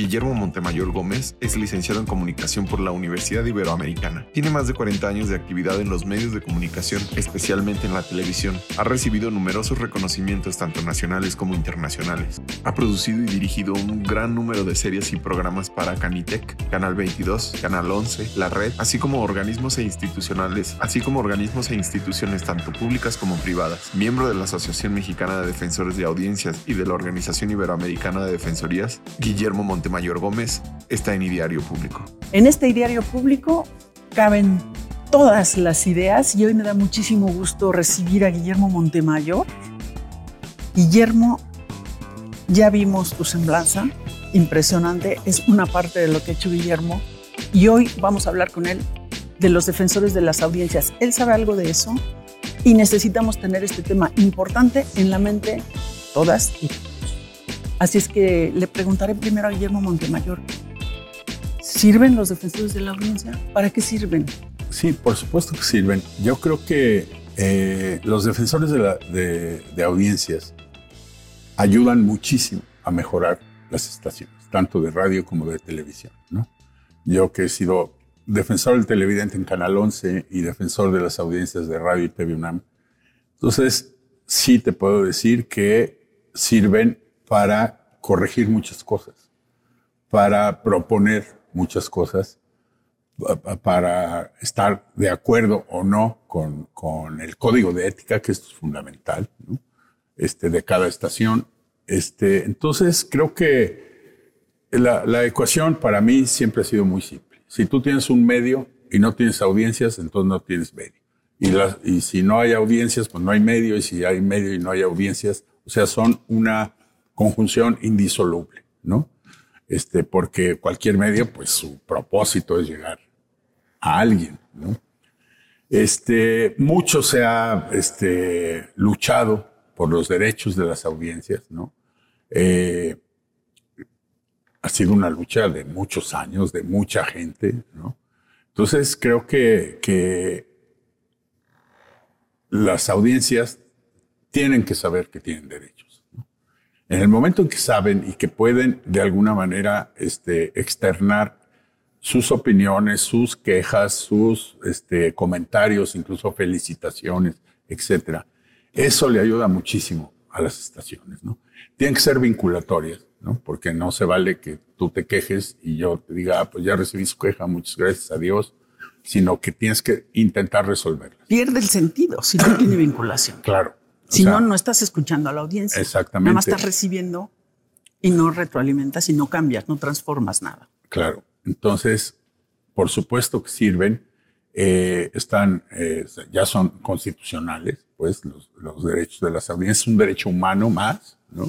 Guillermo Montemayor Gómez es licenciado en comunicación por la Universidad Iberoamericana. Tiene más de 40 años de actividad en los medios de comunicación, especialmente en la televisión. Ha recibido numerosos reconocimientos tanto nacionales como internacionales. Ha producido y dirigido un gran número de series y programas para Canitec, Canal 22, Canal 11, La Red, así como organismos e institucionales, así como organismos e instituciones tanto públicas como privadas. Miembro de la Asociación Mexicana de Defensores de Audiencias y de la Organización Iberoamericana de Defensorías, Guillermo Montemayor Gómez está en Ideario Público. En este Ideario Público caben todas las ideas y hoy me da muchísimo gusto recibir a Guillermo Montemayor. Guillermo, ya vimos tu semblanza, impresionante, es una parte de lo que ha hecho Guillermo y hoy vamos a hablar con él de los defensores de las audiencias. ¿Él sabe algo de eso? Y necesitamos tener este tema importante en la mente todas y. Así es que le preguntaré primero a Guillermo Montemayor, ¿sirven los defensores de la audiencia? ¿Para qué sirven? Sí, por supuesto que sirven. Yo creo que eh, los defensores de, de, audiencias ayudan muchísimo a mejorar las estaciones, tanto de radio como de televisión. ¿no? Yo que he sido defensor del televidente en Canal 11 y defensor de las audiencias de radio y TV UNAM, entonces sí te puedo decir que sirven para corregir muchas cosas, para proponer muchas cosas, para estar de acuerdo o no con, con el código de ética, que es fundamental, este, de cada estación. Este, entonces, creo que la, la ecuación para mí siempre ha sido muy simple. Si tú tienes un medio y no tienes audiencias, entonces no tienes medio. Y, la, y, si no hay audiencias, pues no hay medio, y si hay medio y no hay audiencias, o sea, son una conjunción indisoluble, ¿no? Este, porque cualquier medio, pues su propósito es llegar a alguien, ¿no? Este, mucho se ha este, luchado por los derechos de las audiencias, ¿no? Eh, ha sido una lucha de muchos años, de mucha gente, ¿no? Entonces creo que, que las audiencias tienen que saber que tienen derechos. En el momento en que saben y que pueden de alguna manera este, externar sus opiniones, sus quejas, sus este, comentarios, incluso felicitaciones, etcétera, eso le ayuda muchísimo a las estaciones, ¿no? Tienen que ser vinculatorias, ¿no? Porque no se vale que tú te quejes y yo te diga, ah, pues ya recibí su queja, muchas gracias a Dios, sino que tienes que intentar resolverla. Pierde el sentido si no tiene vinculación. Claro. Si no, no estás escuchando a la audiencia. Exactamente. Nada más estás recibiendo y no retroalimentas y no cambias, no transformas nada. Claro. Entonces, por supuesto que sirven, eh, están, eh, ya son constitucionales, pues los, los, derechos de las audiencias, un derecho humano más, ¿no?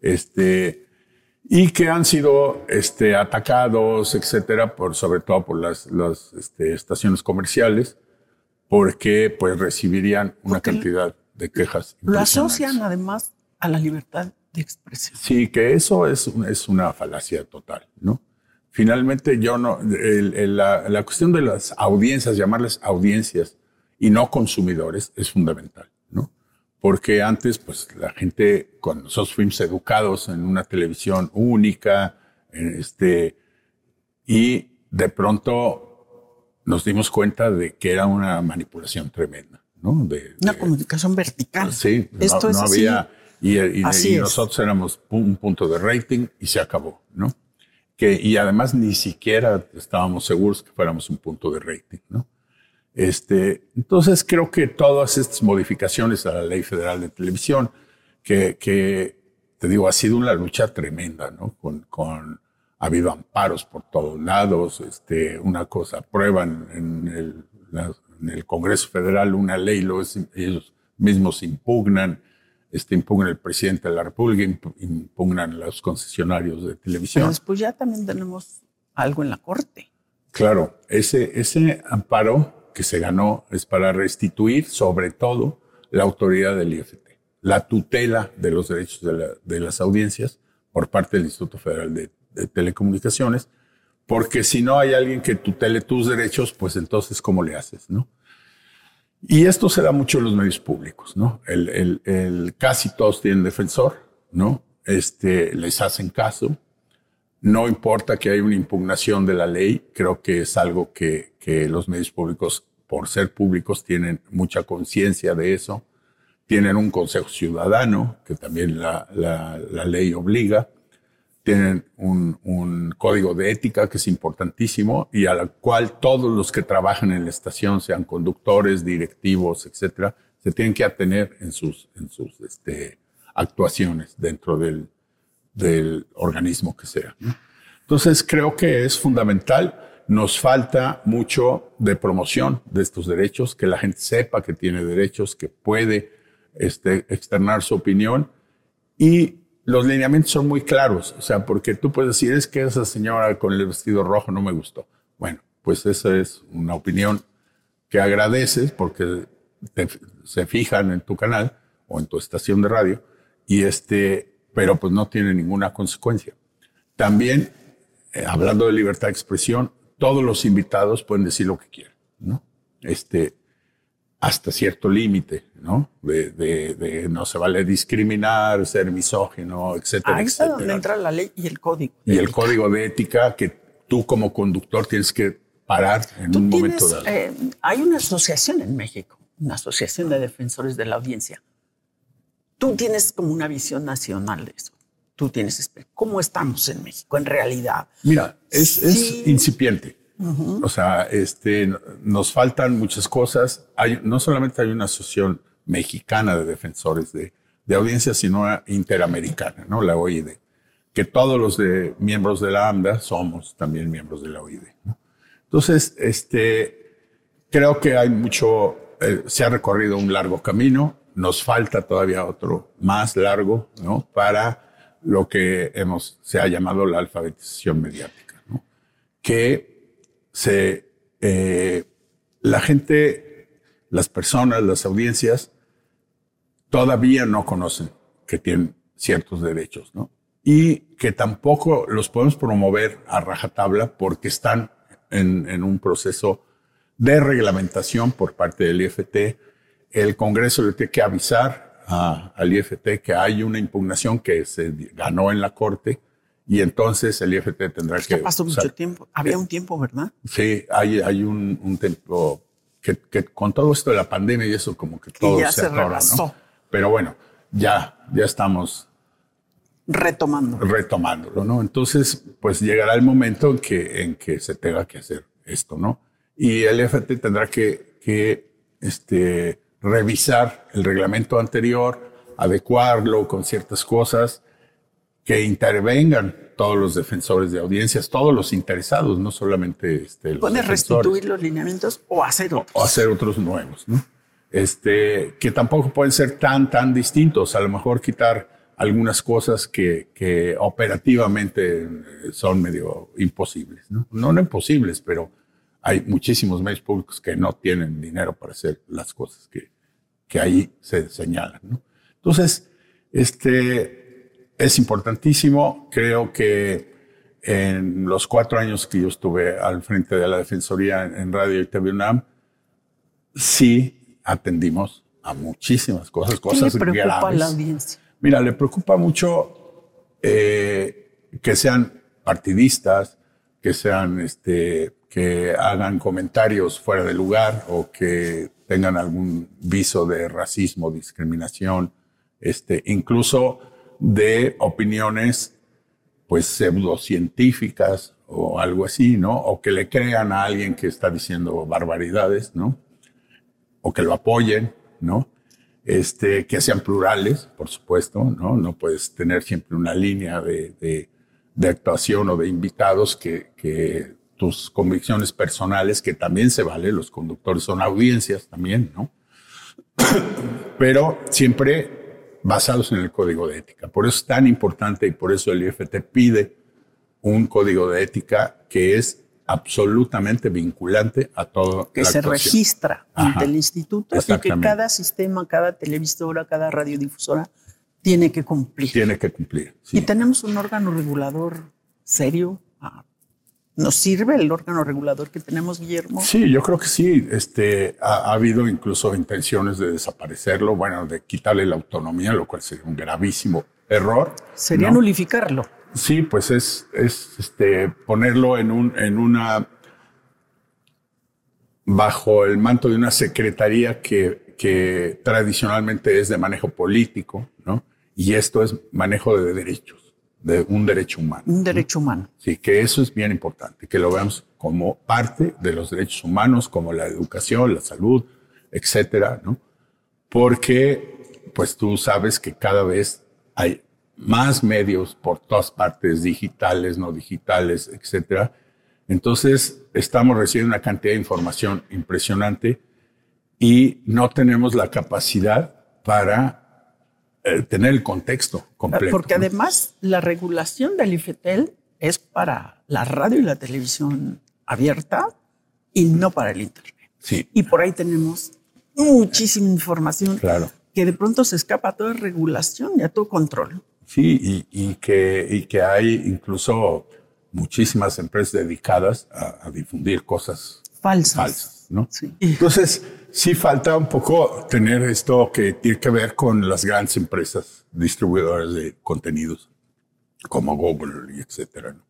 Este, y que han sido este, atacados, etcétera, por, sobre todo por las, las este, estaciones comerciales, porque pues recibirían una cantidad de quejas. Lo asocian además a la libertad de expresión. Sí, que eso es, es una falacia total, ¿no? Finalmente, yo no, la, la, cuestión de las audiencias, llamarles audiencias y no consumidores, es fundamental, ¿no? Porque antes, pues la gente, cuando nosotros fuimos educados en una televisión única, este, y de pronto nos dimos cuenta de que era una manipulación tremenda. De, Una comunicación vertical. Sí, Esto no, había. Y, nosotros éramos un punto de rating y se acabó, ¿no? Que, y además ni siquiera estábamos seguros que fuéramos un punto de rating, ¿no? Este, entonces creo que todas estas modificaciones a la ley federal de televisión, que, que te digo, ha sido una lucha tremenda, ¿no? Con, con ha habido amparos por todos lados, este, una cosa, aprueban en el, en el Congreso Federal una ley, ellos mismos impugnan, este, impugnan el presidente de la República, impugnan los concesionarios de televisión. Pero después ya también tenemos algo en la Corte. Claro, ese, ese amparo que se ganó es para restituir sobre todo la autoridad del IFT, la tutela de los derechos de, de las audiencias por parte del Instituto Federal de, de Telecomunicaciones, porque si no hay alguien que tutele tus derechos, pues entonces, ¿cómo le haces? ¿no? Y esto se da mucho en los medios públicos, ¿no? Casi todos tienen defensor, ¿no? Este, les hacen caso, No importa que haya una impugnación de la ley, creo que es algo que, que los medios públicos, por ser públicos, tienen mucha conciencia de eso. Tienen un consejo ciudadano, que también la, la ley obliga. Tienen un, un, código de ética que es importantísimo y a la cual todos los que trabajan en la estación, sean conductores, directivos, etcétera, se tienen que atener en sus, en sus este, actuaciones dentro del, del organismo que sea. Entonces creo que es fundamental. Nos falta mucho de promoción de estos derechos, que la gente sepa que tiene derechos, que puede este, externar su opinión y los lineamientos son muy claros, o sea, porque tú puedes decir, es que esa señora con el vestido rojo no me gustó. Bueno, pues esa es una opinión que agradeces porque se fijan en tu canal o en tu estación de radio y este, pero pues no tiene ninguna consecuencia. También, eh, hablando de libertad de expresión, todos los invitados pueden decir lo que quieran, ¿no? Este, hasta cierto límite, ¿no? De, de, no se vale discriminar, ser misógino, etcétera. Ahí está donde entra la ley y el código. Y el código de ética que tú como conductor tienes que parar en un momento dado. Eh, hay una asociación en México, una asociación de defensores de la audiencia tú tienes como una visión nacional de eso. Tú tienes, ¿cómo estamos en México en realidad? Mira, es, es incipiente. O sea, este, nos faltan muchas cosas. No solamente hay una asociación mexicana de defensores de, de audiencia, sino interamericana, ¿no? La OID. Que todos los miembros de la AMDA somos también miembros de la OID. Entonces, este, creo que hay mucho, eh, se ha recorrido un largo camino nos falta todavía otro más largo, ¿no? Para lo que hemos, se ha llamado la alfabetización mediática, ¿no? Que se, eh, la gente, las personas, las audiencias, todavía no conocen que tienen ciertos derechos, ¿no? Y que tampoco los podemos promover a rajatabla porque están en, en un proceso de reglamentación por parte del IFT, el Congreso le tiene que avisar al IFT que hay una impugnación que se ganó en la Corte y entonces el IFT tendrá que... pasó mucho tiempo. Había un tiempo, ¿verdad? Sí, hay, hay un, tiempo que, con todo esto de la pandemia y eso como que todo se, se ¿no? Pero bueno, ya, ya estamos retomando. Retomándolo, ¿no? Entonces, pues llegará el momento en que, en que se tenga que hacer esto, ¿no? Y el IFT tendrá que, que este, revisar el reglamento anterior, adecuarlo con ciertas cosas, que intervengan todos los defensores de audiencias, todos los interesados, no solamente este, los ¿Puede restituir los lineamientos o hacer otros? O hacer otros nuevos, ¿no? Este, que tampoco pueden ser tan, tan distintos. A lo mejor quitar algunas cosas que, que operativamente son medio imposibles, ¿no? No, no imposibles, pero hay muchísimos medios públicos que no tienen dinero para hacer las cosas que, que ahí se señalan. ¿no? Entonces, este es importantísimo. Creo que en los cuatro años que yo estuve al frente de la Defensoría en, Radio y TV UNAM, sí atendimos a muchísimas cosas, cosas ¿Qué le preocupa a la audiencia? Mira, le preocupa mucho eh, que sean partidistas, que sean este, que hagan comentarios fuera de lugar o que tengan algún viso de racismo, discriminación, este, incluso de opiniones pues pseudocientíficas o algo así, ¿no? O que le crean a alguien que está diciendo barbaridades, ¿no? O que lo apoyen, ¿no? Este, que sean plurales, por supuesto, ¿no? No puedes tener siempre una línea de, de, actuación o de invitados que, que tus convicciones personales, que también se vale, los conductores son audiencias también, ¿no? Pero siempre basados en el código de ética. Por eso es tan importante y por eso el IFT pide un código de ética que es absolutamente vinculante a todo. Que se registra ante el instituto y que cada sistema, cada televisora, cada radiodifusora tiene que cumplir. Tiene que cumplir. Y tenemos un órgano regulador serio, ¿Nos sirve el órgano regulador que tenemos, Guillermo? Sí, yo creo que sí. Este, ha, habido incluso intenciones de desaparecerlo, bueno, de quitarle la autonomía, lo cual sería un gravísimo error. Sería nulificarlo. Sí, pues es, es este, ponerlo en, un, en una bajo el manto de una secretaría que, que tradicionalmente es de manejo político, ¿no? Y esto es manejo de derechos, de un derecho humano. Un derecho humano. Sí, que eso es bien importante, que lo veamos como parte de los derechos humanos, como la educación, la salud, etcétera, ¿no? Porque, pues tú sabes que cada vez hay más medios por todas partes, digitales, no digitales, etcétera. Entonces, estamos recibiendo una cantidad de información impresionante y no tenemos la capacidad para eh, tener el contexto completo. Porque además la regulación del IFETEL es para la radio y la televisión abierta y no para el Internet. Sí. Y por ahí tenemos muchísima información Claro. que de pronto se escapa a toda regulación y a todo control. Sí, y, y que, y que hay incluso muchísimas empresas dedicadas a, a difundir cosas Falsas. falsas, ¿no? Sí. Entonces, sí falta un poco tener esto que tiene que ver con las grandes empresas distribuidoras de contenidos, como Google y etcétera, ¿no?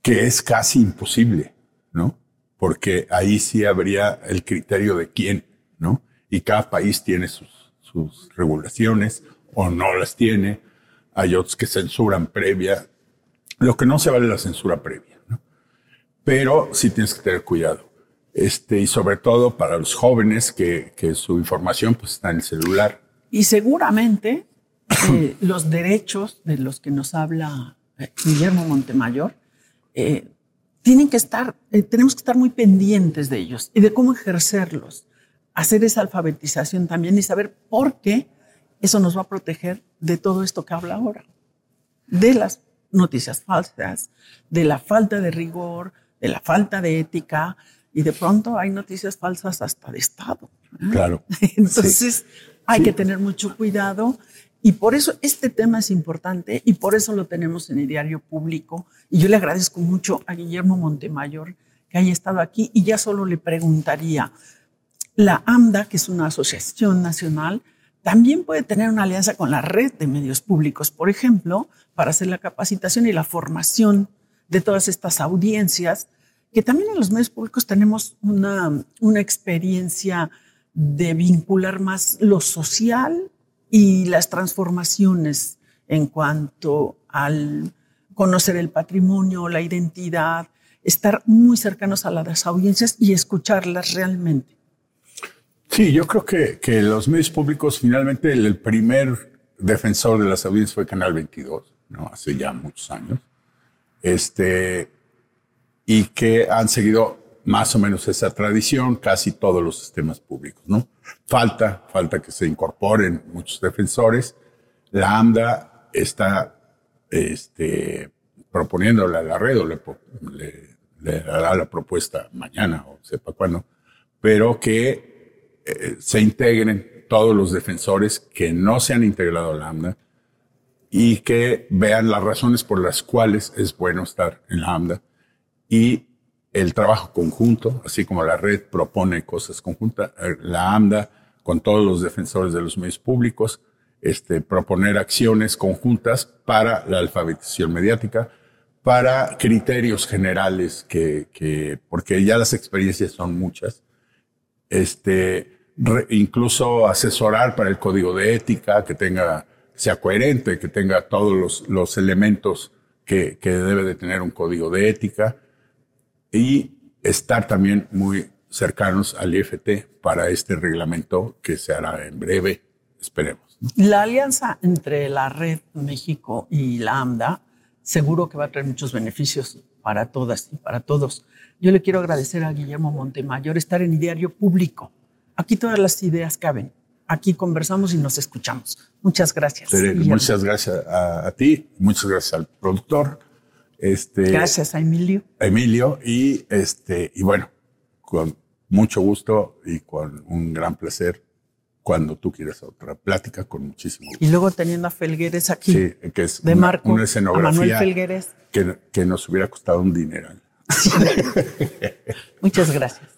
Que es casi imposible, ¿no? Porque ahí sí habría el criterio de quién, ¿no? Y cada país tiene sus, sus regulaciones o no las tiene. Hay otros que censuran previa. Lo que no se vale la censura previa, ¿no? Pero sí tienes que tener cuidado. Este, y sobre todo para los jóvenes que, que su información pues, está en el celular. Y seguramente eh, los derechos de los que nos habla eh, Guillermo Montemayor eh, tienen que estar, eh, tenemos que estar muy pendientes de ellos y de cómo ejercerlos, hacer esa alfabetización también y saber por qué eso nos va a proteger de todo esto que habla ahora, de las noticias falsas, de la falta de rigor, de la falta de ética y de pronto hay noticias falsas hasta de Estado. ¿eh? Claro. Entonces hay Sí. que tener mucho cuidado y por eso este tema es importante y por eso lo tenemos en el diario público. Y yo le agradezco mucho a Guillermo Montemayor que haya estado aquí y ya solo le preguntaría, la AMDA, que es una asociación nacional, también puede tener una alianza con la red de medios públicos, por ejemplo, para hacer la capacitación y la formación de todas estas audiencias, que también en los medios públicos tenemos una, una experiencia de vincular más lo social y las transformaciones en cuanto al conocer el patrimonio, la identidad, estar muy cercanos a las audiencias y escucharlas realmente. Sí, yo creo que, que los medios públicos, finalmente, el, el primer defensor de las audiencias fue Canal 22, ¿no? Hace ya muchos años. Este, y que han seguido más o menos esa tradición casi todos los sistemas públicos, ¿no? Falta, falta que se incorporen muchos defensores. La AMDA está, este, proponiéndole a la red, o le, le, le la propuesta mañana o sepa cuándo, pero que eh, se integren todos los defensores que no se han integrado a la AMDA y que vean las razones por las cuales es bueno estar en la AMDA y el trabajo conjunto, así como la red propone cosas conjuntas, eh, la AMDA con todos los defensores de los medios públicos, este, proponer acciones conjuntas para la alfabetización mediática, para criterios generales que, que porque ya las experiencias son muchas, este, incluso asesorar para el código de ética, que tenga, sea coherente, que tenga todos los, los elementos que, que debe de tener un código de ética y estar también muy cercanos al IFT para este reglamento que se hará en breve, esperemos. ¿no? La alianza entre la Red México y la AMDA seguro que va a traer muchos beneficios para todas y para todos. Yo le quiero agradecer a Guillermo Montemayor estar en diario público. Aquí todas las ideas caben. Aquí conversamos y nos escuchamos. Muchas gracias. Muchas gracias a, a ti, muchas gracias al productor. Este, Gracias a Emilio. Emilio y este y bueno, con mucho gusto y con un gran placer cuando tú quieras otra plática con muchísimo gusto. Y luego teniendo a Felgueres aquí, Sí, que es de una, Marco, una a Manuel escenografía Felgueres. que, que nos hubiera costado un dineral. Muchas gracias.